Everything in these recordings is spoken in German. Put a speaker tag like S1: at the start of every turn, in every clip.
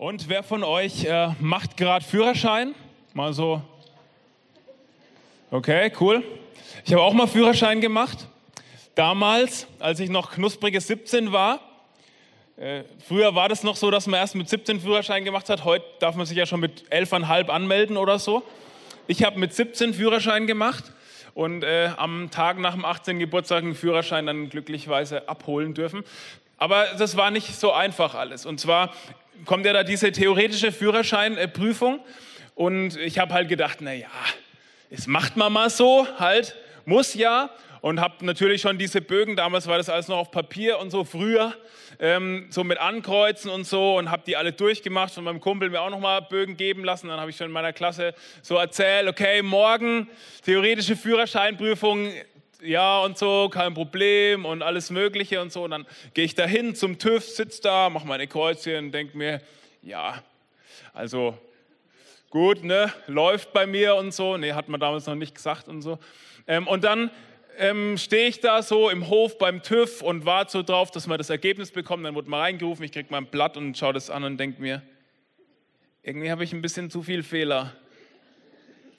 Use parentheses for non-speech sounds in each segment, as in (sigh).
S1: Und wer von euch äh, macht gerade Führerschein? Mal so. Okay, cool. Ich habe auch mal Führerschein gemacht. Damals, als ich noch knusprige 17 war. Äh, früher war das noch so, dass man erst mit 17 Führerschein gemacht hat. Heute darf man sich ja schon mit 11,5 anmelden oder so. Ich habe mit 17 Führerschein gemacht und äh, am Tag nach dem 18. Geburtstag einen Führerschein dann glücklicherweise abholen dürfen. Aber das war nicht so einfach alles. Und zwar kommt ja da diese theoretische Führerscheinprüfung und ich habe halt gedacht, na ja, es macht man mal so, halt, muss ja. Und habe natürlich schon diese Bögen, damals war das alles noch auf Papier und so früher, ähm, so mit Ankreuzen und so und habe die alle durchgemacht und meinem Kumpel mir auch nochmal Bögen geben lassen. Dann habe ich schon in meiner Klasse so erzählt, okay, morgen theoretische Führerscheinprüfung, ja und so, kein Problem und alles Mögliche und so. Und dann gehe ich da hin zum TÜV, sitze da, mache meine Kreuzchen denke mir, ja, also gut, ne, läuft bei mir und so. Nee, hat man damals noch nicht gesagt und so. Ähm, und dann ähm, stehe ich da so im Hof beim TÜV und warte so drauf, dass man das Ergebnis bekommt. Dann wird man reingerufen, ich kriege mein Blatt und schaue das an und denke mir, irgendwie habe ich ein bisschen zu viel Fehler.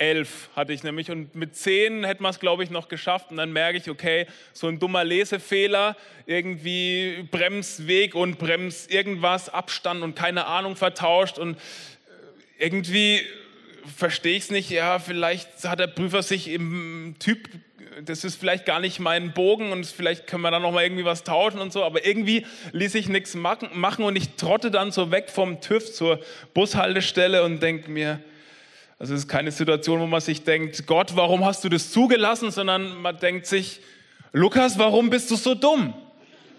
S1: Elf hatte ich nämlich und mit zehn hätte man es, glaube ich, noch geschafft und dann merke ich, okay, so ein dummer Lesefehler, irgendwie Bremsweg und Brems irgendwas, Abstand und keine Ahnung vertauscht und äh, irgendwie verstehe ich es nicht, ja, vielleicht hat der Prüfer sich im Typ das ist vielleicht gar nicht mein Bogen und vielleicht können wir da noch mal irgendwie was tauschen und so, aber irgendwie ließ ich nichts machen und ich trotte dann so weg vom TÜV zur Bushaltestelle und denke mir, also es ist keine Situation, wo man sich denkt, Gott, warum hast du das zugelassen, sondern man denkt sich, Lukas, warum bist du so dumm?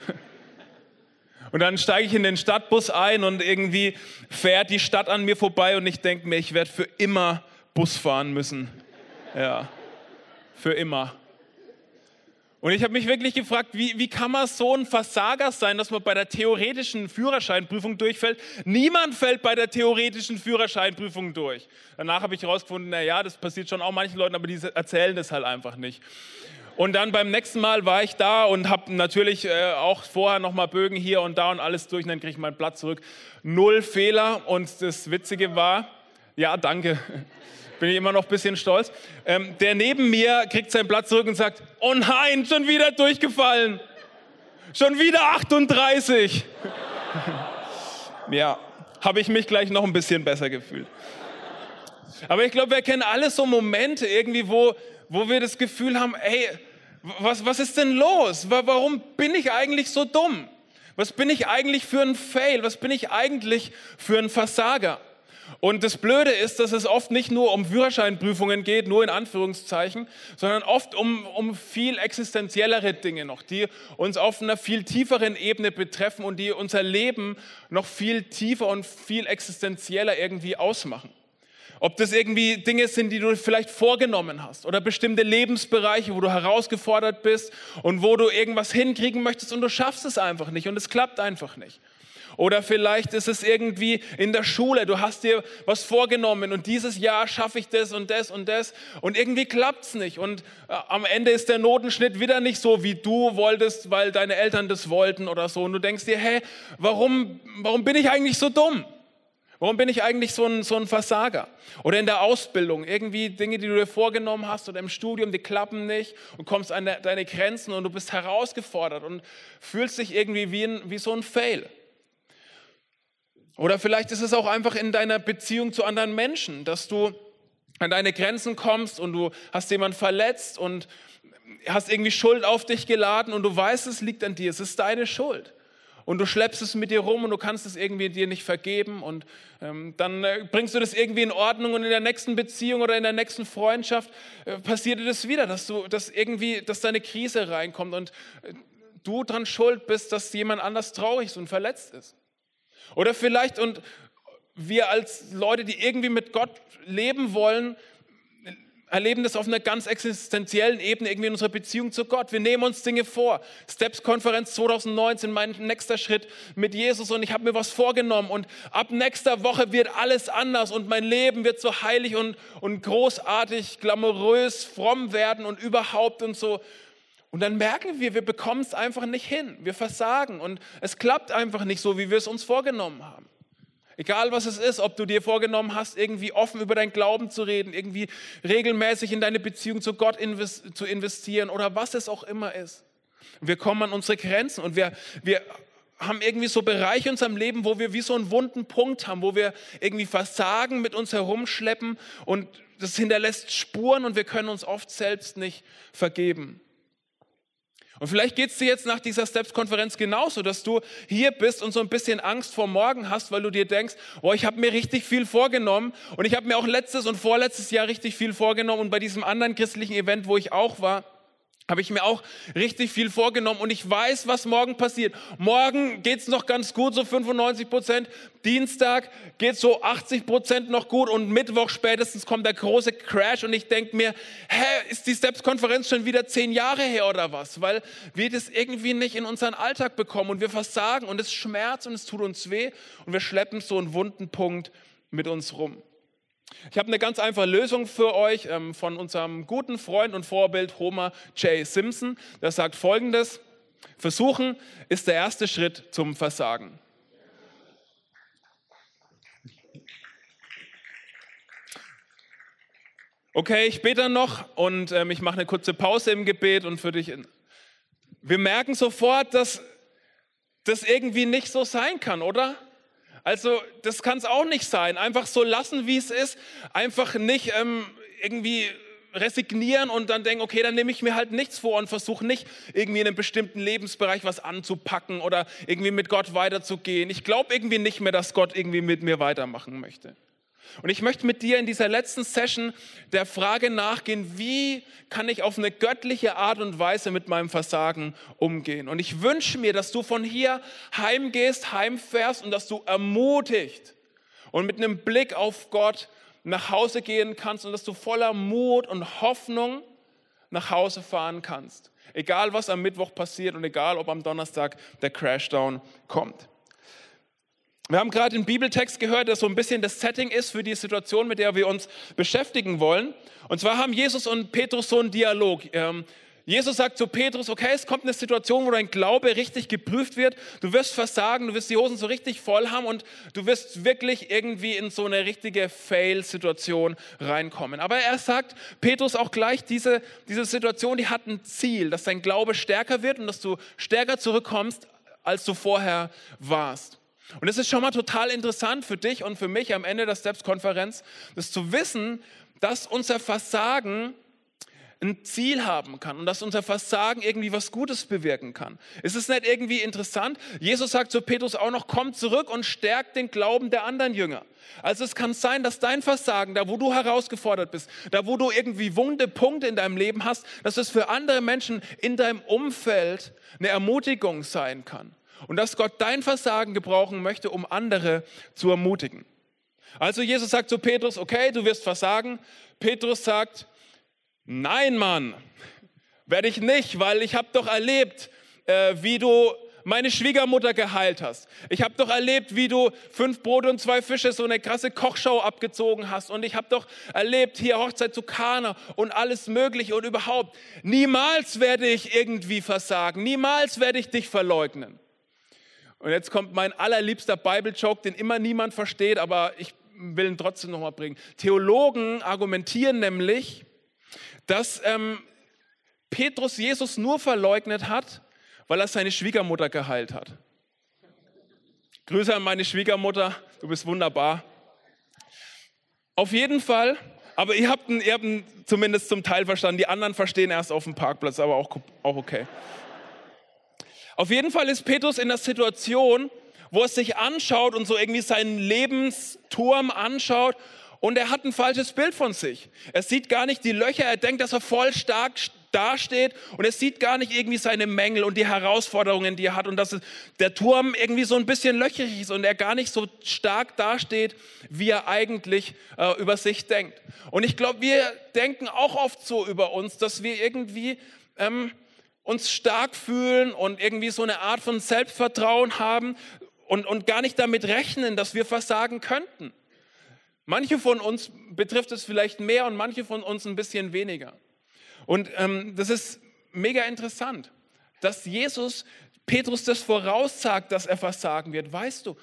S1: (laughs) Und dann steige ich in den Stadtbus ein und irgendwie fährt die Stadt an mir vorbei und ich denke mir, ich werde für immer Bus fahren müssen. Ja, für immer. Und ich habe mich wirklich gefragt, wie, wie kann man so ein Versager sein, dass man bei der theoretischen Führerscheinprüfung durchfällt? Niemand fällt bei der theoretischen Führerscheinprüfung durch. Danach habe ich herausgefunden, naja, das passiert schon auch manchen Leuten, aber die erzählen das halt einfach nicht. Und dann beim nächsten Mal war ich da und habe natürlich äh, auch vorher nochmal Bögen hier und da und alles durch und dann kriege ich mein Blatt zurück. Null Fehler und das Witzige war, ja, danke bin ich immer noch ein bisschen stolz. Ähm, der neben mir kriegt sein Blatt zurück und sagt, oh nein, schon wieder durchgefallen. Schon wieder 38. (laughs) ja, habe ich mich gleich noch ein bisschen besser gefühlt. Aber ich glaube, wir kennen alle so Momente irgendwie, wo, wo wir das Gefühl haben, ey, was, was ist denn los? Warum bin ich eigentlich so dumm? Was bin ich eigentlich für ein Fail? Was bin ich eigentlich für ein Versager? Und das Blöde ist, dass es oft nicht nur um Führerscheinprüfungen geht, nur in Anführungszeichen, sondern oft um, um viel existenziellere Dinge noch, die uns auf einer viel tieferen Ebene betreffen und die unser Leben noch viel tiefer und viel existenzieller irgendwie ausmachen. Ob das irgendwie Dinge sind, die du vielleicht vorgenommen hast oder bestimmte Lebensbereiche, wo du herausgefordert bist und wo du irgendwas hinkriegen möchtest und du schaffst es einfach nicht und es klappt einfach nicht. Oder vielleicht ist es irgendwie in der Schule, du hast dir was vorgenommen und dieses Jahr schaffe ich das und das und das und irgendwie klappt es nicht. Und äh, am Ende ist der Notenschnitt wieder nicht so, wie du wolltest, weil deine Eltern das wollten oder so. Und du denkst dir, hä, warum, warum bin ich eigentlich so dumm? Warum bin ich eigentlich so ein, so ein Versager? Oder in der Ausbildung, irgendwie Dinge, die du dir vorgenommen hast oder im Studium, die klappen nicht und kommst an deine Grenzen und du bist herausgefordert und fühlst dich irgendwie wie, ein, wie so ein Fail. Oder vielleicht ist es auch einfach in deiner Beziehung zu anderen Menschen, dass du an deine Grenzen kommst und du hast jemanden verletzt und hast irgendwie Schuld auf dich geladen und du weißt, es liegt an dir, es ist deine Schuld. Und du schleppst es mit dir rum und du kannst es irgendwie dir nicht vergeben und ähm, dann äh, bringst du das irgendwie in Ordnung und in der nächsten Beziehung oder in der nächsten Freundschaft äh, passiert dir das wieder, dass du, dass irgendwie, dass deine Krise reinkommt und äh, du dran schuld bist, dass jemand anders traurig ist und verletzt ist. Oder vielleicht, und wir als Leute, die irgendwie mit Gott leben wollen, erleben das auf einer ganz existenziellen Ebene irgendwie in unserer Beziehung zu Gott. Wir nehmen uns Dinge vor. Steps-Konferenz 2019, mein nächster Schritt mit Jesus und ich habe mir was vorgenommen und ab nächster Woche wird alles anders und mein Leben wird so heilig und, und großartig, glamourös, fromm werden und überhaupt und so. Und dann merken wir, wir bekommen es einfach nicht hin. Wir versagen und es klappt einfach nicht so, wie wir es uns vorgenommen haben. Egal was es ist, ob du dir vorgenommen hast, irgendwie offen über dein Glauben zu reden, irgendwie regelmäßig in deine Beziehung zu Gott zu investieren oder was es auch immer ist. Wir kommen an unsere Grenzen und wir, wir haben irgendwie so Bereiche in unserem Leben, wo wir wie so einen wunden Punkt haben, wo wir irgendwie Versagen mit uns herumschleppen und das hinterlässt Spuren und wir können uns oft selbst nicht vergeben. Und vielleicht geht es dir jetzt nach dieser Steps-Konferenz genauso, dass du hier bist und so ein bisschen Angst vor morgen hast, weil du dir denkst, oh, ich habe mir richtig viel vorgenommen und ich habe mir auch letztes und vorletztes Jahr richtig viel vorgenommen und bei diesem anderen christlichen Event, wo ich auch war, habe ich mir auch richtig viel vorgenommen und ich weiß, was morgen passiert. Morgen geht es noch ganz gut, so 95 Prozent. Dienstag geht so 80 Prozent noch gut und Mittwoch spätestens kommt der große Crash und ich denke mir, hä, ist die Steps-Konferenz schon wieder zehn Jahre her oder was? Weil wir das irgendwie nicht in unseren Alltag bekommen und wir versagen und es schmerzt und es tut uns weh und wir schleppen so einen wunden Punkt mit uns rum. Ich habe eine ganz einfache Lösung für euch ähm, von unserem guten Freund und Vorbild Homer J. Simpson. Der sagt folgendes: Versuchen ist der erste Schritt zum Versagen. Okay, ich bete dann noch und ähm, ich mache eine kurze Pause im Gebet und für dich. Wir merken sofort, dass das irgendwie nicht so sein kann, oder? Also das kann es auch nicht sein. Einfach so lassen, wie es ist. Einfach nicht ähm, irgendwie resignieren und dann denken, okay, dann nehme ich mir halt nichts vor und versuche nicht irgendwie in einem bestimmten Lebensbereich was anzupacken oder irgendwie mit Gott weiterzugehen. Ich glaube irgendwie nicht mehr, dass Gott irgendwie mit mir weitermachen möchte. Und ich möchte mit dir in dieser letzten Session der Frage nachgehen, wie kann ich auf eine göttliche Art und Weise mit meinem Versagen umgehen? Und ich wünsche mir, dass du von hier heimgehst, heimfährst und dass du ermutigt und mit einem Blick auf Gott nach Hause gehen kannst und dass du voller Mut und Hoffnung nach Hause fahren kannst. Egal was am Mittwoch passiert und egal ob am Donnerstag der Crashdown kommt. Wir haben gerade den Bibeltext gehört, der so ein bisschen das Setting ist für die Situation, mit der wir uns beschäftigen wollen. Und zwar haben Jesus und Petrus so einen Dialog. Ähm, Jesus sagt zu Petrus, okay, es kommt eine Situation, wo dein Glaube richtig geprüft wird. Du wirst versagen, du wirst die Hosen so richtig voll haben und du wirst wirklich irgendwie in so eine richtige Fail-Situation reinkommen. Aber er sagt Petrus auch gleich, diese, diese Situation, die hat ein Ziel, dass dein Glaube stärker wird und dass du stärker zurückkommst, als du vorher warst. Und es ist schon mal total interessant für dich und für mich am Ende der Steps-Konferenz, das zu wissen, dass unser Versagen ein Ziel haben kann und dass unser Versagen irgendwie was Gutes bewirken kann. Ist es nicht irgendwie interessant? Jesus sagt zu Petrus auch noch, komm zurück und stärk den Glauben der anderen Jünger. Also es kann sein, dass dein Versagen, da wo du herausgefordert bist, da wo du irgendwie wunde Punkte in deinem Leben hast, dass es für andere Menschen in deinem Umfeld eine Ermutigung sein kann und dass Gott dein Versagen gebrauchen möchte, um andere zu ermutigen. Also Jesus sagt zu Petrus, okay, du wirst versagen. Petrus sagt, nein, Mann, werde ich nicht, weil ich habe doch erlebt, äh, wie du meine Schwiegermutter geheilt hast. Ich habe doch erlebt, wie du fünf Brote und zwei Fische so eine krasse Kochschau abgezogen hast. Und ich habe doch erlebt, hier Hochzeit zu Kana und alles Mögliche und überhaupt. Niemals werde ich irgendwie versagen. Niemals werde ich dich verleugnen. Und jetzt kommt mein allerliebster Bible-Joke, den immer niemand versteht, aber ich will ihn trotzdem nochmal bringen. Theologen argumentieren nämlich, dass ähm, Petrus Jesus nur verleugnet hat, weil er seine Schwiegermutter geheilt hat. Grüße an meine Schwiegermutter, du bist wunderbar. Auf jeden Fall, aber ihr habt, ihn, ihr habt ihn zumindest zum Teil verstanden, die anderen verstehen erst auf dem Parkplatz, aber auch, auch okay. Auf jeden Fall ist Petrus in der Situation, wo er sich anschaut und so irgendwie seinen Lebensturm anschaut und er hat ein falsches Bild von sich. Er sieht gar nicht die Löcher, er denkt, dass er voll stark dasteht und er sieht gar nicht irgendwie seine Mängel und die Herausforderungen, die er hat und dass der Turm irgendwie so ein bisschen löcherig ist und er gar nicht so stark dasteht, wie er eigentlich äh, über sich denkt. Und ich glaube, wir denken auch oft so über uns, dass wir irgendwie ähm, uns stark fühlen und irgendwie so eine Art von Selbstvertrauen haben und, und gar nicht damit rechnen, dass wir versagen könnten. Manche von uns betrifft es vielleicht mehr und manche von uns ein bisschen weniger. Und ähm, das ist mega interessant, dass Jesus Petrus das voraussagt, dass er versagen wird. Weißt du,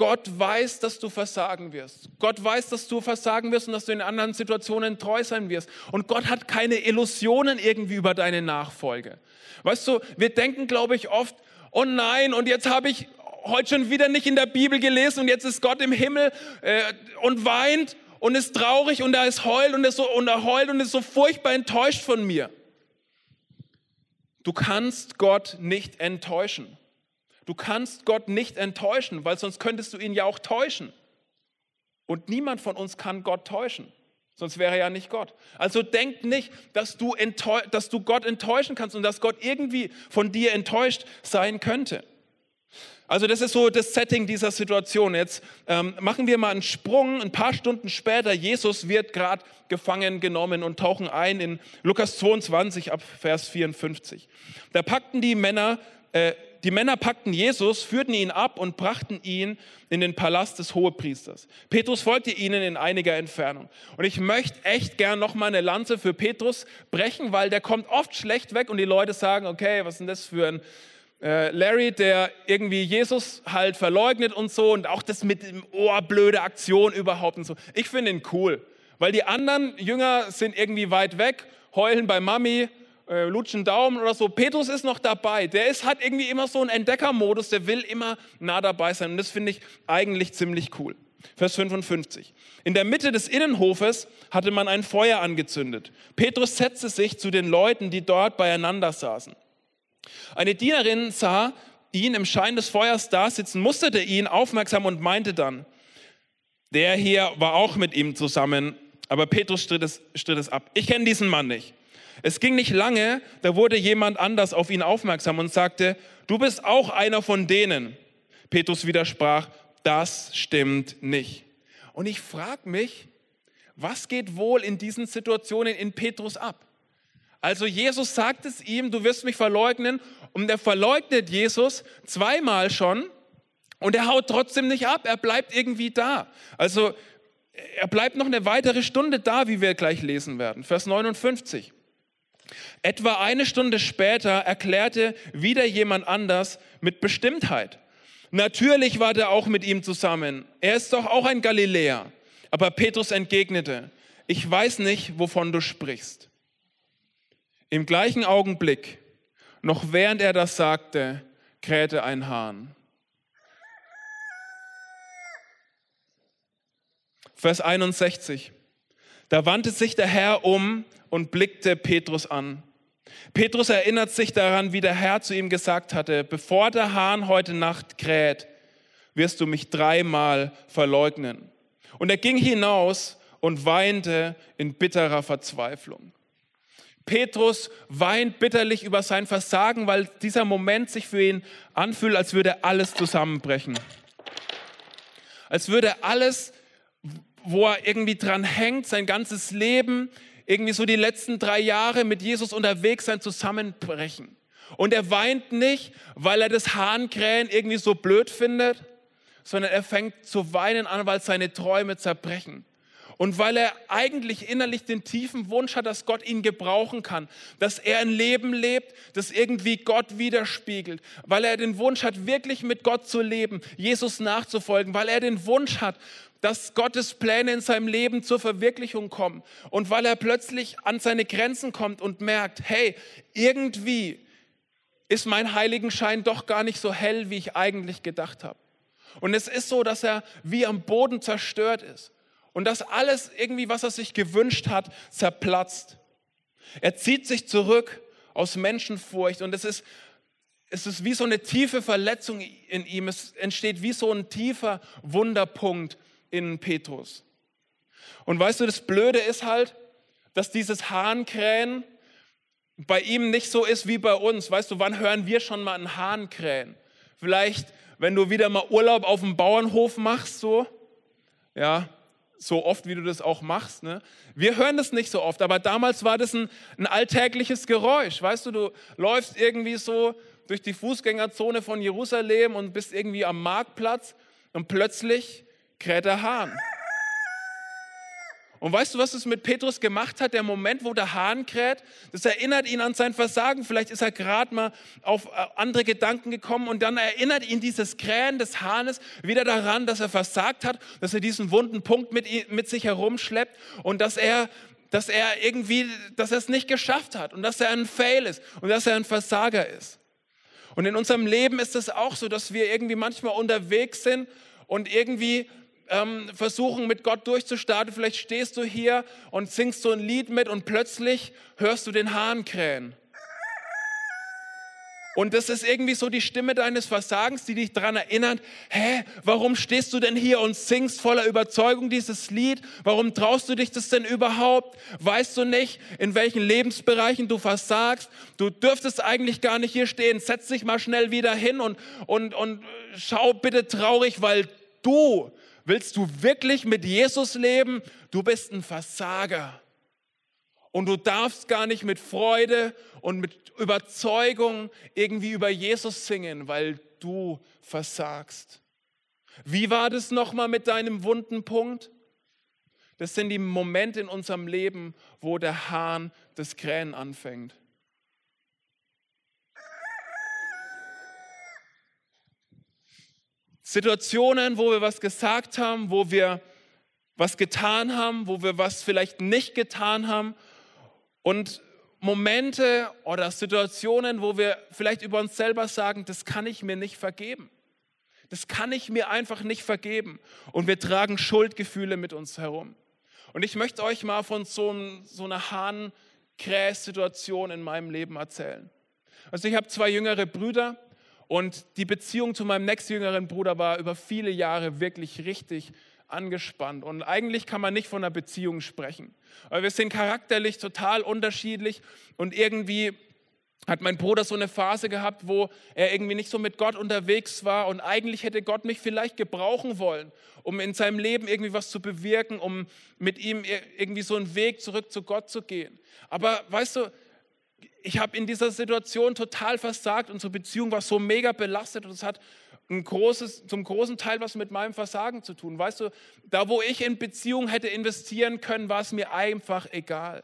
S1: Gott weiß, dass du versagen wirst. Gott weiß, dass du versagen wirst und dass du in anderen Situationen treu sein wirst. Und Gott hat keine Illusionen irgendwie über deine Nachfolge. Weißt du, wir denken, glaube ich, oft, oh nein, und jetzt habe ich heute schon wieder nicht in der Bibel gelesen und jetzt ist Gott im Himmel äh, und weint und ist traurig und er ist heult und, ist so, und er heult und ist so furchtbar enttäuscht von mir. Du kannst Gott nicht enttäuschen. Du kannst Gott nicht enttäuschen, weil sonst könntest du ihn ja auch täuschen. Und niemand von uns kann Gott täuschen. Sonst wäre er ja nicht Gott. Also denk nicht, dass du, dass du Gott enttäuschen kannst und dass Gott irgendwie von dir enttäuscht sein könnte. Also das ist so das Setting dieser Situation. Jetzt ähm, machen wir mal einen Sprung. Ein paar Stunden später, Jesus wird gerade gefangen genommen und tauchen ein in Lukas 22 ab Vers 54. Da packten die Männer äh, die Männer packten Jesus, führten ihn ab und brachten ihn in den Palast des Hohepriesters. Petrus folgte ihnen in einiger Entfernung. Und ich möchte echt gern noch mal eine Lanze für Petrus brechen, weil der kommt oft schlecht weg und die Leute sagen, okay, was ist denn das für ein äh, Larry, der irgendwie Jesus halt verleugnet und so und auch das mit dem Ohr blöde Aktion überhaupt und so. Ich finde ihn cool, weil die anderen Jünger sind irgendwie weit weg, heulen bei Mami, äh, lutschen Daumen oder so. Petrus ist noch dabei. Der ist, hat irgendwie immer so einen Entdeckermodus, der will immer nah dabei sein. Und das finde ich eigentlich ziemlich cool. Vers 55. In der Mitte des Innenhofes hatte man ein Feuer angezündet. Petrus setzte sich zu den Leuten, die dort beieinander saßen. Eine Dienerin sah ihn im Schein des Feuers da sitzen, musterte ihn aufmerksam und meinte dann, der hier war auch mit ihm zusammen, aber Petrus stritt es, stritt es ab. Ich kenne diesen Mann nicht. Es ging nicht lange, da wurde jemand anders auf ihn aufmerksam und sagte, du bist auch einer von denen. Petrus widersprach, das stimmt nicht. Und ich frage mich, was geht wohl in diesen Situationen in Petrus ab? Also Jesus sagt es ihm, du wirst mich verleugnen und er verleugnet Jesus zweimal schon und er haut trotzdem nicht ab, er bleibt irgendwie da. Also er bleibt noch eine weitere Stunde da, wie wir gleich lesen werden. Vers 59. Etwa eine Stunde später erklärte wieder jemand anders mit Bestimmtheit. Natürlich war der auch mit ihm zusammen. Er ist doch auch ein Galiläer. Aber Petrus entgegnete, ich weiß nicht, wovon du sprichst. Im gleichen Augenblick, noch während er das sagte, krähte ein Hahn. Vers 61. Da wandte sich der Herr um und blickte Petrus an. Petrus erinnert sich daran, wie der Herr zu ihm gesagt hatte, bevor der Hahn heute Nacht kräht, wirst du mich dreimal verleugnen. Und er ging hinaus und weinte in bitterer Verzweiflung. Petrus weint bitterlich über sein Versagen, weil dieser Moment sich für ihn anfühlt, als würde alles zusammenbrechen. Als würde alles wo er irgendwie dran hängt, sein ganzes Leben, irgendwie so die letzten drei Jahre mit Jesus unterwegs sein, zusammenbrechen. Und er weint nicht, weil er das Hahnkrähen irgendwie so blöd findet, sondern er fängt zu weinen an, weil seine Träume zerbrechen. Und weil er eigentlich innerlich den tiefen Wunsch hat, dass Gott ihn gebrauchen kann, dass er ein Leben lebt, das irgendwie Gott widerspiegelt, weil er den Wunsch hat, wirklich mit Gott zu leben, Jesus nachzufolgen, weil er den Wunsch hat, dass Gottes Pläne in seinem Leben zur Verwirklichung kommen und weil er plötzlich an seine Grenzen kommt und merkt, hey, irgendwie ist mein Heiligenschein doch gar nicht so hell, wie ich eigentlich gedacht habe. Und es ist so, dass er wie am Boden zerstört ist und dass alles irgendwie, was er sich gewünscht hat, zerplatzt. Er zieht sich zurück aus Menschenfurcht und es ist es ist wie so eine tiefe Verletzung in ihm. Es entsteht wie so ein tiefer Wunderpunkt in Petrus. Und weißt du, das Blöde ist halt, dass dieses Hahnkrähen bei ihm nicht so ist wie bei uns. Weißt du, wann hören wir schon mal einen Hahn krähen? Vielleicht, wenn du wieder mal Urlaub auf dem Bauernhof machst, so, ja, so oft, wie du das auch machst. Ne? Wir hören das nicht so oft, aber damals war das ein, ein alltägliches Geräusch. Weißt du, du läufst irgendwie so durch die Fußgängerzone von Jerusalem und bist irgendwie am Marktplatz und plötzlich kräht der Hahn. Und weißt du, was es mit Petrus gemacht hat? Der Moment, wo der Hahn kräht, das erinnert ihn an sein Versagen. Vielleicht ist er gerade mal auf äh, andere Gedanken gekommen und dann erinnert ihn dieses Krähen des Hahnes wieder daran, dass er versagt hat, dass er diesen wunden Punkt mit, mit sich herumschleppt und dass er, dass er irgendwie, dass er es nicht geschafft hat und dass er ein Fail ist und dass er ein Versager ist. Und in unserem Leben ist es auch so, dass wir irgendwie manchmal unterwegs sind und irgendwie ähm, versuchen, mit Gott durchzustarten. Vielleicht stehst du hier und singst so ein Lied mit und plötzlich hörst du den Hahn krähen. Und das ist irgendwie so die Stimme deines Versagens, die dich daran erinnert, hä, warum stehst du denn hier und singst voller Überzeugung dieses Lied? Warum traust du dich das denn überhaupt? Weißt du nicht, in welchen Lebensbereichen du versagst? Du dürftest eigentlich gar nicht hier stehen. Setz dich mal schnell wieder hin und, und, und schau bitte traurig, weil du Willst du wirklich mit Jesus leben? Du bist ein Versager. Und du darfst gar nicht mit Freude und mit Überzeugung irgendwie über Jesus singen, weil du versagst. Wie war das nochmal mit deinem wunden Punkt? Das sind die Momente in unserem Leben, wo der Hahn das Krähen anfängt. Situationen, wo wir was gesagt haben, wo wir was getan haben, wo wir was vielleicht nicht getan haben und Momente oder Situationen, wo wir vielleicht über uns selber sagen, das kann ich mir nicht vergeben. Das kann ich mir einfach nicht vergeben. Und wir tragen Schuldgefühle mit uns herum. Und ich möchte euch mal von so, so einer Hahn-Kräh-Situation in meinem Leben erzählen. Also ich habe zwei jüngere Brüder und die Beziehung zu meinem nächstjüngeren Bruder war über viele Jahre wirklich richtig angespannt. Und eigentlich kann man nicht von einer Beziehung sprechen. Weil wir sind charakterlich total unterschiedlich und irgendwie hat mein Bruder so eine Phase gehabt, wo er irgendwie nicht so mit Gott unterwegs war und eigentlich hätte Gott mich vielleicht gebrauchen wollen, um in seinem Leben irgendwie was zu bewirken, um mit ihm irgendwie so einen Weg zurück zu Gott zu gehen. Aber weißt du, ich habe in dieser Situation total versagt. Unsere Beziehung war so mega belastet und es hat ein großes, zum großen Teil was mit meinem Versagen zu tun. Weißt du, da wo ich in Beziehung hätte investieren können, war es mir einfach egal.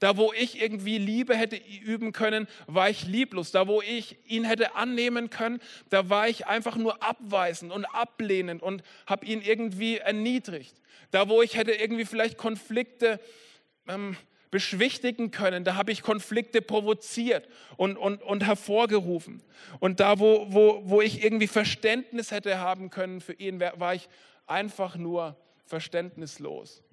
S1: Da wo ich irgendwie Liebe hätte üben können, war ich lieblos. Da wo ich ihn hätte annehmen können, da war ich einfach nur abweisend und ablehnend und habe ihn irgendwie erniedrigt. Da wo ich hätte irgendwie vielleicht Konflikte ähm, beschwichtigen können. Da habe ich Konflikte provoziert und, und, und hervorgerufen. Und da, wo, wo, wo ich irgendwie Verständnis hätte haben können für ihn, war ich einfach nur verständnislos.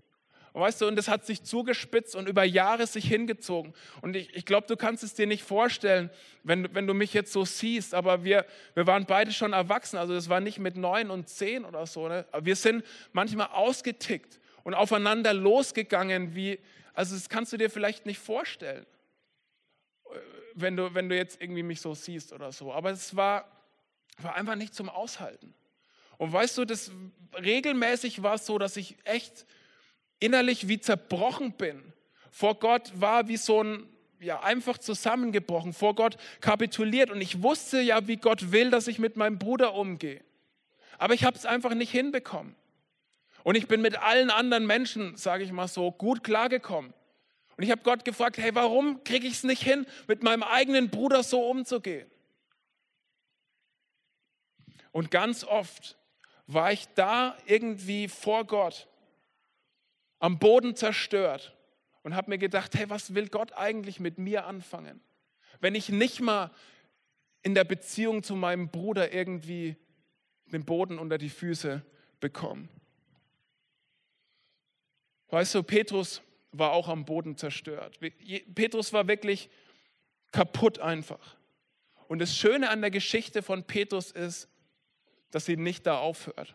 S1: Und weißt du, und das hat sich zugespitzt und über Jahre sich hingezogen. Und ich, ich glaube, du kannst es dir nicht vorstellen, wenn, wenn du mich jetzt so siehst, aber wir, wir waren beide schon erwachsen, also das war nicht mit neun und zehn oder so. Ne? Wir sind manchmal ausgetickt und aufeinander losgegangen wie, also das kannst du dir vielleicht nicht vorstellen, wenn du, wenn du jetzt irgendwie mich so siehst oder so. Aber es war, war einfach nicht zum Aushalten. Und weißt du, das regelmäßig war es so, dass ich echt innerlich wie zerbrochen bin. Vor Gott war wie so ein, ja, einfach zusammengebrochen, vor Gott kapituliert. Und ich wusste ja, wie Gott will, dass ich mit meinem Bruder umgehe. Aber ich habe es einfach nicht hinbekommen. Und ich bin mit allen anderen Menschen, sage ich mal so, gut klargekommen. Und ich habe Gott gefragt, hey, warum kriege ich es nicht hin, mit meinem eigenen Bruder so umzugehen? Und ganz oft war ich da irgendwie vor Gott, am Boden zerstört und habe mir gedacht, hey, was will Gott eigentlich mit mir anfangen, wenn ich nicht mal in der Beziehung zu meinem Bruder irgendwie den Boden unter die Füße bekomme? Weißt du, Petrus war auch am Boden zerstört. Petrus war wirklich kaputt einfach. Und das Schöne an der Geschichte von Petrus ist, dass sie nicht da aufhört.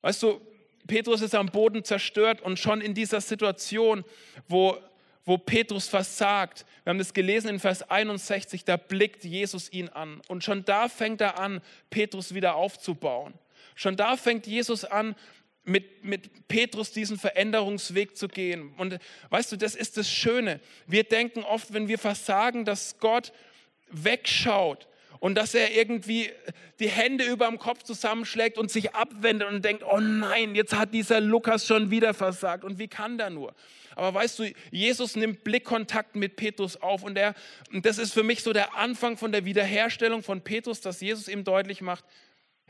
S1: Weißt du, Petrus ist am Boden zerstört und schon in dieser Situation, wo, wo Petrus versagt, wir haben das gelesen in Vers 61, da blickt Jesus ihn an. Und schon da fängt er an, Petrus wieder aufzubauen. Schon da fängt Jesus an, mit, mit Petrus diesen Veränderungsweg zu gehen. Und weißt du, das ist das Schöne. Wir denken oft, wenn wir versagen, dass Gott wegschaut
S2: und dass er irgendwie die Hände über dem Kopf zusammenschlägt und sich abwendet und denkt, oh nein, jetzt hat dieser Lukas schon wieder versagt und wie kann der nur? Aber weißt du, Jesus nimmt Blickkontakt mit Petrus auf und, er, und das ist für mich so der Anfang von der Wiederherstellung von Petrus, dass Jesus ihm deutlich macht,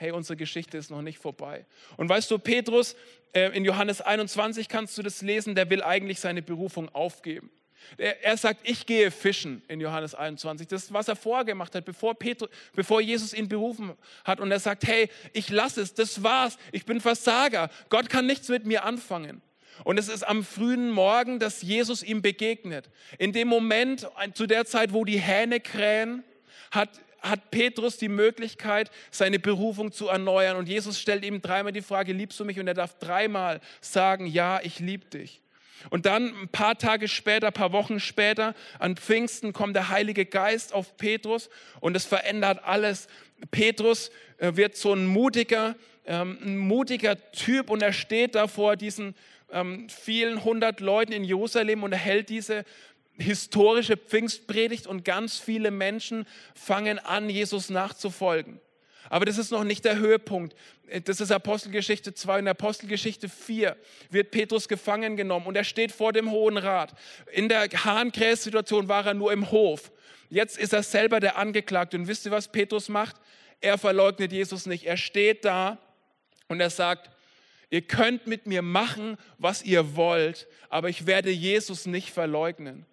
S2: hey, unsere Geschichte ist noch nicht vorbei. Und weißt du, Petrus, äh, in Johannes 21 kannst du das lesen, der will eigentlich seine Berufung aufgeben. Er sagt, ich gehe fischen in Johannes 21. Das ist, was er vorher gemacht hat, bevor, Petrus, bevor Jesus ihn berufen hat. Und er sagt, hey, ich lasse es, das war's. Ich bin Versager. Gott kann nichts mit mir anfangen. Und es ist am frühen Morgen, dass Jesus ihm begegnet. In dem Moment, zu der Zeit, wo die Hähne krähen, hat, hat Petrus die Möglichkeit, seine Berufung zu erneuern. Und Jesus stellt ihm dreimal die Frage, liebst du mich? Und er darf dreimal sagen, ja, ich liebe dich. Und dann ein paar Tage später, ein paar Wochen später, an Pfingsten kommt der Heilige Geist auf Petrus und es verändert alles. Petrus äh, wird so ein mutiger, ähm, ein mutiger Typ und er steht da vor diesen ähm, vielen hundert Leuten in Jerusalem und er hält diese historische Pfingstpredigt und ganz viele Menschen fangen an, Jesus nachzufolgen. Aber das ist noch nicht der Höhepunkt. Das ist Apostelgeschichte 2. In Apostelgeschichte 4 wird Petrus gefangen genommen und er steht vor dem Hohen Rat. In der Hahnkräß-Situation war er nur im Hof. Jetzt ist er selber der Angeklagte. Und wisst ihr, was Petrus macht? Er verleugnet Jesus nicht. Er steht da und er sagt, ihr könnt mit mir machen, was ihr wollt, aber ich werde Jesus nicht verleugnen.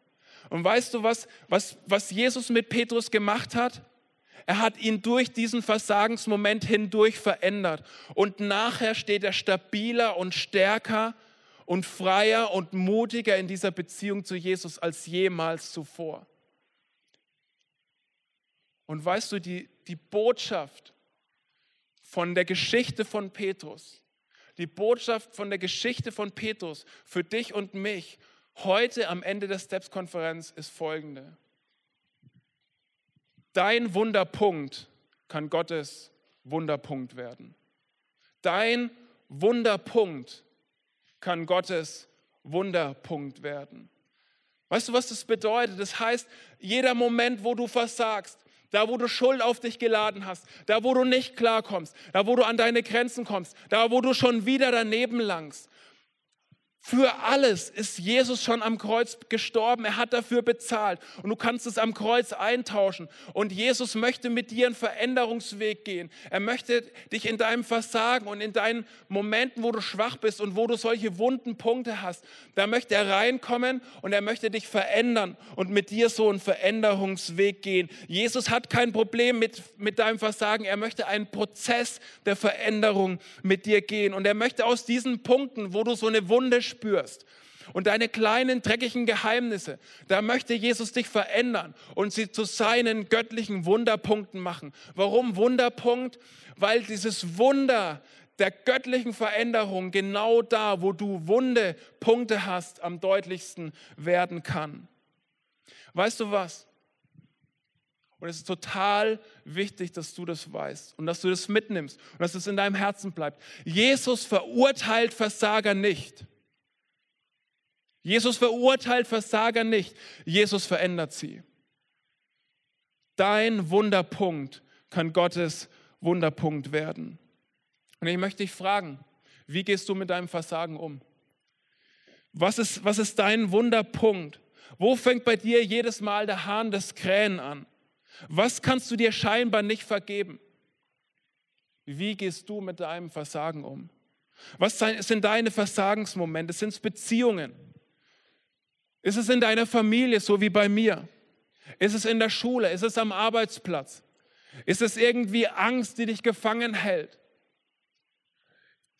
S2: Und weißt du, was, was, was Jesus mit Petrus gemacht hat? Er hat ihn durch diesen Versagensmoment hindurch verändert. Und nachher steht er stabiler und stärker und freier und mutiger in dieser Beziehung zu Jesus als jemals zuvor. Und weißt du, die, die Botschaft von der Geschichte von Petrus, die Botschaft von der Geschichte von Petrus für dich und mich heute am Ende der Steps-Konferenz ist folgende. Dein Wunderpunkt kann Gottes Wunderpunkt werden. Dein Wunderpunkt kann Gottes Wunderpunkt werden. Weißt du, was das bedeutet? Das heißt, jeder Moment, wo du versagst, da wo du Schuld auf dich geladen hast, da wo du nicht klarkommst, da wo du an deine Grenzen kommst, da wo du schon wieder daneben langst, für alles ist Jesus schon am Kreuz gestorben. Er hat dafür bezahlt. Und du kannst es am Kreuz eintauschen. Und Jesus möchte mit dir einen Veränderungsweg gehen. Er möchte dich in deinem Versagen und in deinen Momenten, wo du schwach bist und wo du solche wunden Punkte hast, da möchte er reinkommen und er möchte dich verändern und mit dir so einen Veränderungsweg gehen. Jesus hat kein Problem mit, mit deinem Versagen. Er möchte einen Prozess der Veränderung mit dir gehen. Und er möchte aus diesen Punkten, wo du so eine Wunde spürst, spürst und deine kleinen dreckigen Geheimnisse, da möchte Jesus dich verändern und sie zu seinen göttlichen Wunderpunkten machen. Warum Wunderpunkt? Weil dieses Wunder der göttlichen Veränderung genau da, wo du wunde Punkte hast, am deutlichsten werden kann. Weißt du was? Und es ist total wichtig, dass du das weißt und dass du das mitnimmst und dass es in deinem Herzen bleibt. Jesus verurteilt Versager nicht. Jesus verurteilt Versager nicht, Jesus verändert sie. Dein Wunderpunkt kann Gottes Wunderpunkt werden. Und ich möchte dich fragen, wie gehst du mit deinem Versagen um? Was ist, was ist dein Wunderpunkt? Wo fängt bei dir jedes Mal der Hahn des Krähen an? Was kannst du dir scheinbar nicht vergeben? Wie gehst du mit deinem Versagen um? Was sind deine Versagensmomente? Sind es Beziehungen? Ist es in deiner Familie so wie bei mir? Ist es in der Schule? Ist es am Arbeitsplatz? Ist es irgendwie Angst, die dich gefangen hält?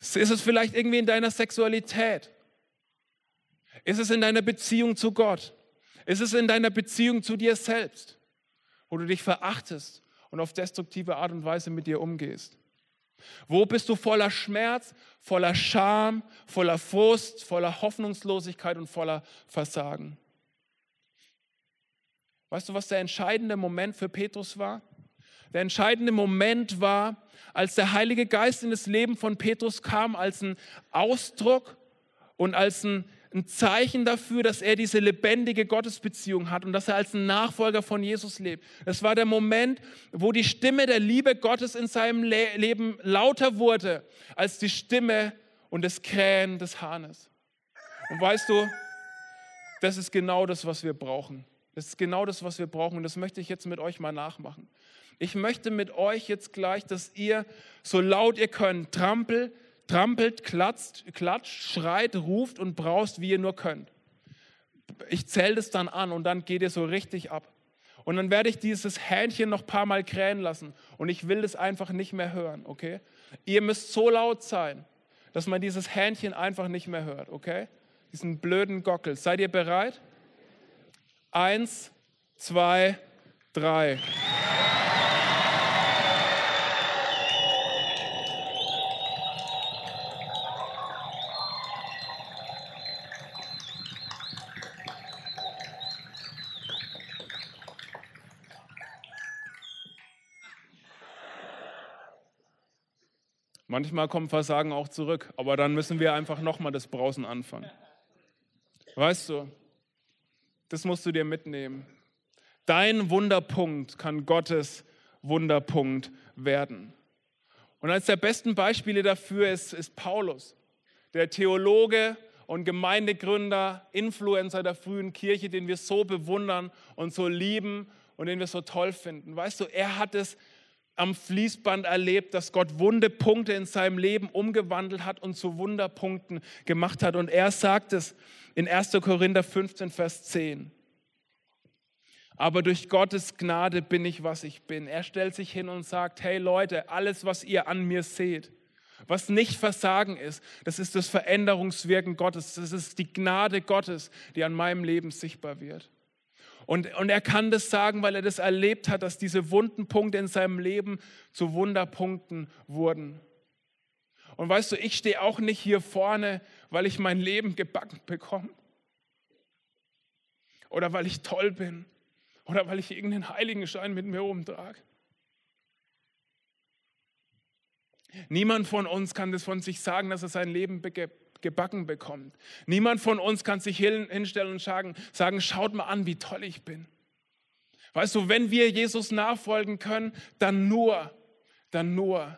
S2: Ist es vielleicht irgendwie in deiner Sexualität? Ist es in deiner Beziehung zu Gott? Ist es in deiner Beziehung zu dir selbst, wo du dich verachtest und auf destruktive Art und Weise mit dir umgehst? Wo bist du voller Schmerz, voller Scham, voller Frust, voller Hoffnungslosigkeit und voller Versagen? Weißt du, was der entscheidende Moment für Petrus war? Der entscheidende Moment war, als der Heilige Geist in das Leben von Petrus kam, als ein Ausdruck und als ein, ein Zeichen dafür, dass er diese lebendige Gottesbeziehung hat und dass er als Nachfolger von Jesus lebt. Das war der Moment, wo die Stimme der Liebe Gottes in seinem Le Leben lauter wurde als die Stimme und das Krähen des Hahnes. Und weißt du, das ist genau das, was wir brauchen. Das ist genau das, was wir brauchen. Und das möchte ich jetzt mit euch mal nachmachen. Ich möchte mit euch jetzt gleich, dass ihr so laut ihr könnt, trampelt, trampelt, klatscht, klatscht, schreit, ruft und braust, wie ihr nur könnt. Ich zähle das dann an und dann geht ihr so richtig ab. Und dann werde ich dieses Hähnchen noch ein paar Mal krähen lassen und ich will das einfach nicht mehr hören, okay? Ihr müsst so laut sein, dass man dieses Hähnchen einfach nicht mehr hört, okay? Diesen blöden Gockel. Seid ihr bereit? Eins, zwei, drei. Manchmal kommt Versagen auch zurück, aber dann müssen wir einfach nochmal das Brausen anfangen. Weißt du, das musst du dir mitnehmen. Dein Wunderpunkt kann Gottes Wunderpunkt werden. Und eines der besten Beispiele dafür ist, ist Paulus, der Theologe und Gemeindegründer, Influencer der frühen Kirche, den wir so bewundern und so lieben und den wir so toll finden. Weißt du, er hat es am Fließband erlebt, dass Gott Wundepunkte in seinem Leben umgewandelt hat und zu Wunderpunkten gemacht hat. Und er sagt es in 1. Korinther 15, Vers 10. Aber durch Gottes Gnade bin ich, was ich bin. Er stellt sich hin und sagt, hey Leute, alles, was ihr an mir seht, was nicht Versagen ist, das ist das Veränderungswirken Gottes. Das ist die Gnade Gottes, die an meinem Leben sichtbar wird. Und, und er kann das sagen, weil er das erlebt hat, dass diese wunden Punkte in seinem Leben zu Wunderpunkten wurden. Und weißt du, ich stehe auch nicht hier vorne, weil ich mein Leben gebacken bekomme. Oder weil ich toll bin. Oder weil ich irgendeinen Heiligenschein mit mir umtrage. Niemand von uns kann das von sich sagen, dass er sein Leben gebacken bekommt. Niemand von uns kann sich hinstellen und sagen, sagen, schaut mal an, wie toll ich bin. Weißt du, wenn wir Jesus nachfolgen können, dann nur, dann nur,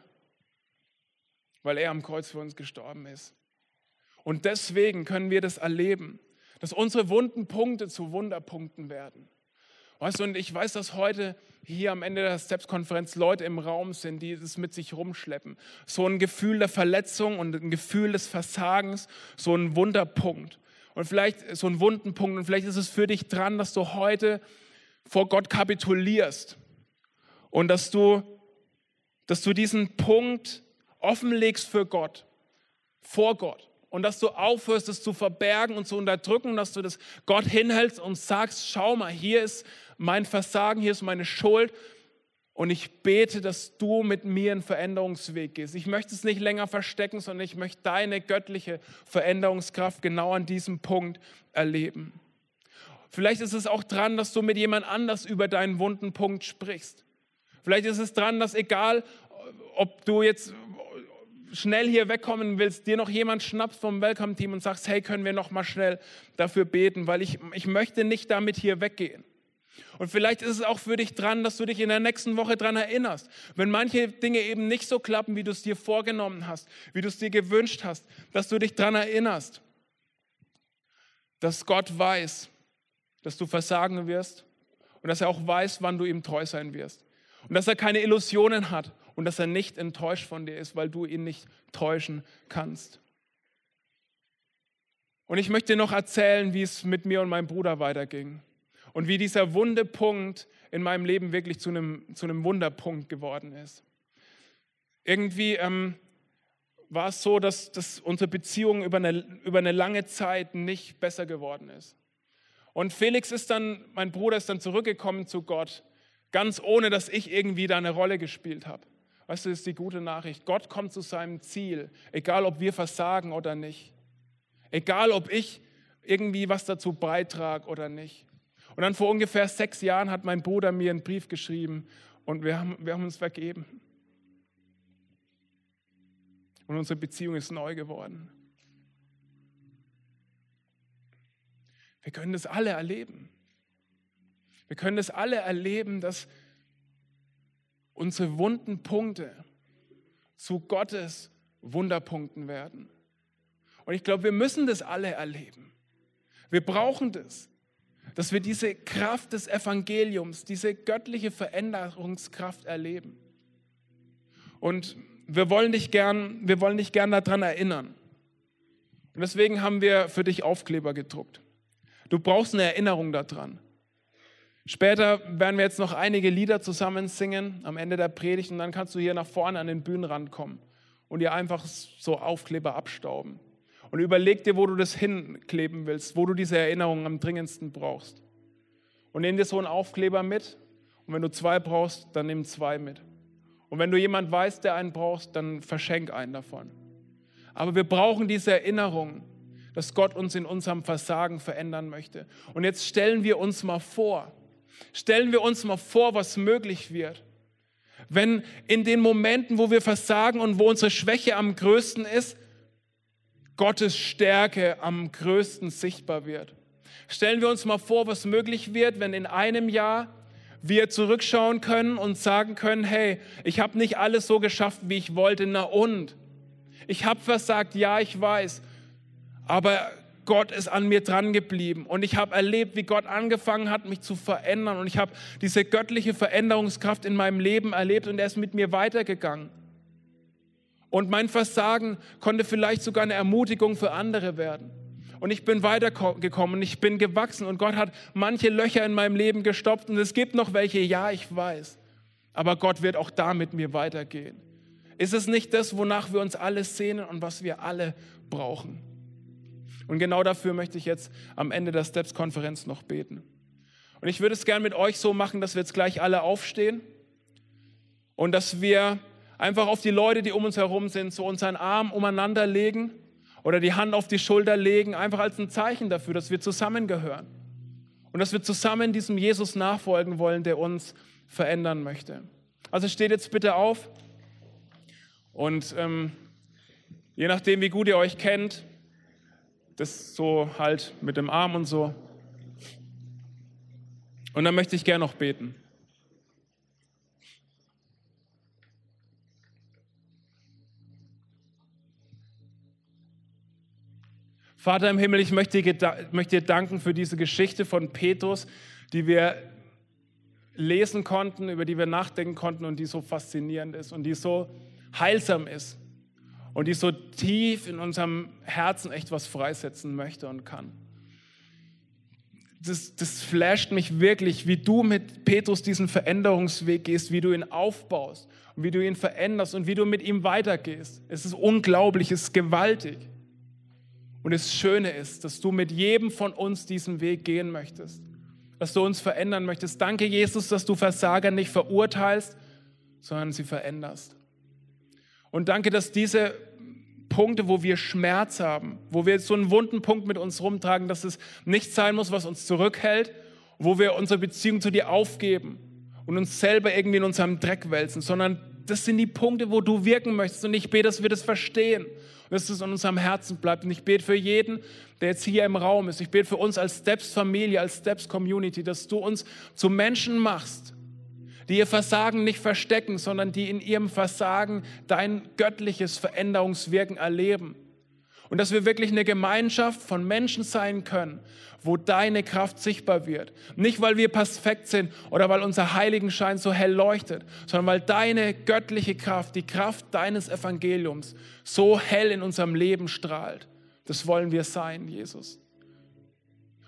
S2: weil er am Kreuz für uns gestorben ist. Und deswegen können wir das erleben, dass unsere wunden Punkte zu Wunderpunkten werden. Weißt du, und ich weiß, dass heute hier am Ende der Steps-Konferenz Leute im Raum sind, die es mit sich rumschleppen. So ein Gefühl der Verletzung und ein Gefühl des Versagens, so ein Wunderpunkt. Und vielleicht so ein Wundenpunkt. Und vielleicht ist es für dich dran, dass du heute vor Gott kapitulierst und dass du, dass du diesen Punkt offenlegst für Gott, vor Gott und dass du aufhörst, es zu verbergen und zu unterdrücken, dass du das Gott hinhältst und sagst, schau mal, hier ist mein Versagen, hier ist meine Schuld und ich bete, dass du mit mir einen Veränderungsweg gehst. Ich möchte es nicht länger verstecken, sondern ich möchte deine göttliche Veränderungskraft genau an diesem Punkt erleben. Vielleicht ist es auch dran, dass du mit jemand anders über deinen wunden Punkt sprichst. Vielleicht ist es dran, dass egal, ob du jetzt schnell hier wegkommen willst, dir noch jemand schnappst vom Welcome-Team und sagst, hey, können wir noch mal schnell dafür beten, weil ich, ich möchte nicht damit hier weggehen. Und vielleicht ist es auch für dich dran, dass du dich in der nächsten Woche dran erinnerst. Wenn manche Dinge eben nicht so klappen, wie du es dir vorgenommen hast, wie du es dir gewünscht hast, dass du dich dran erinnerst, dass Gott weiß, dass du versagen wirst und dass er auch weiß, wann du ihm treu sein wirst. Und dass er keine Illusionen hat und dass er nicht enttäuscht von dir ist, weil du ihn nicht täuschen kannst. Und ich möchte noch erzählen, wie es mit mir und meinem Bruder weiterging und wie dieser wunde Punkt in meinem Leben wirklich zu einem, zu einem Wunderpunkt geworden ist. Irgendwie ähm, war es so, dass, dass unsere Beziehung über eine, über eine lange Zeit nicht besser geworden ist. Und Felix ist dann, mein Bruder ist dann zurückgekommen zu Gott, ganz ohne dass ich irgendwie da eine Rolle gespielt habe. Weißt du, das ist die gute Nachricht. Gott kommt zu seinem Ziel, egal ob wir versagen oder nicht. Egal ob ich irgendwie was dazu beitrage oder nicht. Und dann vor ungefähr sechs Jahren hat mein Bruder mir einen Brief geschrieben und wir haben, wir haben uns vergeben. Und unsere Beziehung ist neu geworden. Wir können das alle erleben. Wir können das alle erleben, dass unsere wunden Punkte zu Gottes Wunderpunkten werden. Und ich glaube, wir müssen das alle erleben. Wir brauchen das, dass wir diese Kraft des Evangeliums, diese göttliche Veränderungskraft erleben. Und wir wollen dich gern, wir wollen dich gern daran erinnern. Und deswegen haben wir für dich Aufkleber gedruckt. Du brauchst eine Erinnerung daran. Später werden wir jetzt noch einige Lieder zusammen singen am Ende der Predigt und dann kannst du hier nach vorne an den Bühnenrand kommen und dir einfach so Aufkleber abstauben. Und überleg dir, wo du das hinkleben willst, wo du diese Erinnerung am dringendsten brauchst. Und nimm dir so einen Aufkleber mit. Und wenn du zwei brauchst, dann nimm zwei mit. Und wenn du jemand weißt, der einen brauchst, dann verschenk einen davon. Aber wir brauchen diese Erinnerung, dass Gott uns in unserem Versagen verändern möchte. Und jetzt stellen wir uns mal vor, stellen wir uns mal vor, was möglich wird. Wenn in den Momenten, wo wir versagen und wo unsere Schwäche am größten ist, Gottes Stärke am größten sichtbar wird. Stellen wir uns mal vor, was möglich wird, wenn in einem Jahr wir zurückschauen können und sagen können, hey, ich habe nicht alles so geschafft, wie ich wollte, na und? Ich habe versagt, ja, ich weiß, aber Gott ist an mir dran geblieben und ich habe erlebt, wie Gott angefangen hat, mich zu verändern und ich habe diese göttliche Veränderungskraft in meinem Leben erlebt und er ist mit mir weitergegangen. Und mein Versagen konnte vielleicht sogar eine Ermutigung für andere werden. Und ich bin weitergekommen ich bin gewachsen und Gott hat manche Löcher in meinem Leben gestopft und es gibt noch welche, ja, ich weiß. Aber Gott wird auch da mit mir weitergehen. Ist es nicht das, wonach wir uns alle sehnen und was wir alle brauchen? Und genau dafür möchte ich jetzt am Ende der Steps-Konferenz noch beten. Und ich würde es gerne mit euch so machen, dass wir jetzt gleich alle aufstehen und dass wir einfach auf die Leute, die um uns herum sind, so unseren Arm umeinander legen oder die Hand auf die Schulter legen, einfach als ein Zeichen dafür, dass wir zusammengehören und dass wir zusammen diesem Jesus nachfolgen wollen, der uns verändern möchte. Also steht jetzt bitte auf und ähm, je nachdem, wie gut ihr euch kennt, das so halt mit dem Arm und so. Und dann möchte ich gerne noch beten. Vater im Himmel, ich möchte dir, möchte dir danken für diese Geschichte von Petrus, die wir lesen konnten, über die wir nachdenken konnten und die so faszinierend ist und die so heilsam ist und die so tief in unserem Herzen echt was freisetzen möchte und kann. Das, das flasht mich wirklich, wie du mit Petrus diesen Veränderungsweg gehst, wie du ihn aufbaust und wie du ihn veränderst und wie du mit ihm weitergehst. Es ist unglaublich, es ist gewaltig. Und das Schöne ist, dass du mit jedem von uns diesen Weg gehen möchtest, dass du uns verändern möchtest. Danke, Jesus, dass du Versager nicht verurteilst, sondern sie veränderst. Und danke, dass diese Punkte, wo wir Schmerz haben, wo wir so einen wunden Punkt mit uns rumtragen, dass es nicht sein muss, was uns zurückhält, wo wir unsere Beziehung zu dir aufgeben und uns selber irgendwie in unserem Dreck wälzen, sondern das sind die Punkte, wo du wirken möchtest. Und ich bete, dass wir das verstehen und dass es in unserem Herzen bleibt. Und ich bete für jeden, der jetzt hier im Raum ist. Ich bete für uns als Steps-Familie, als Steps-Community, dass du uns zu Menschen machst, die ihr Versagen nicht verstecken, sondern die in ihrem Versagen dein göttliches Veränderungswirken erleben. Und dass wir wirklich eine Gemeinschaft von Menschen sein können, wo deine Kraft sichtbar wird. Nicht, weil wir perfekt sind oder weil unser Heiligenschein so hell leuchtet, sondern weil deine göttliche Kraft, die Kraft deines Evangeliums so hell in unserem Leben strahlt. Das wollen wir sein, Jesus.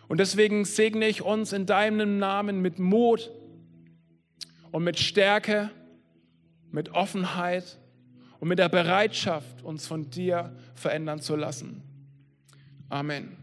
S2: Und deswegen segne ich uns in deinem Namen mit Mut, und mit Stärke, mit Offenheit und mit der Bereitschaft, uns von dir verändern zu lassen. Amen.